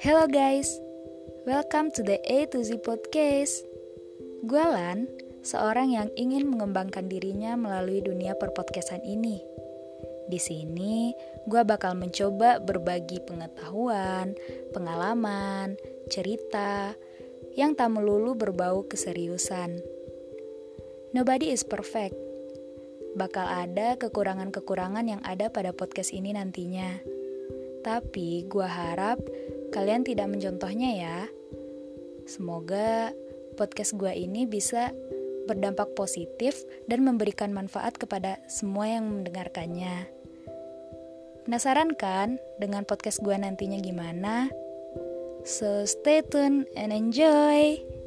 Hello guys, welcome to the A to Z podcast. Gue Lan, seorang yang ingin mengembangkan dirinya melalui dunia perpodcastan ini. Di sini, gue bakal mencoba berbagi pengetahuan, pengalaman, cerita yang tak melulu berbau keseriusan. Nobody is perfect bakal ada kekurangan-kekurangan yang ada pada podcast ini nantinya. Tapi gua harap kalian tidak mencontohnya ya. Semoga podcast gua ini bisa berdampak positif dan memberikan manfaat kepada semua yang mendengarkannya. Penasaran kan dengan podcast gua nantinya gimana? So stay tuned and enjoy!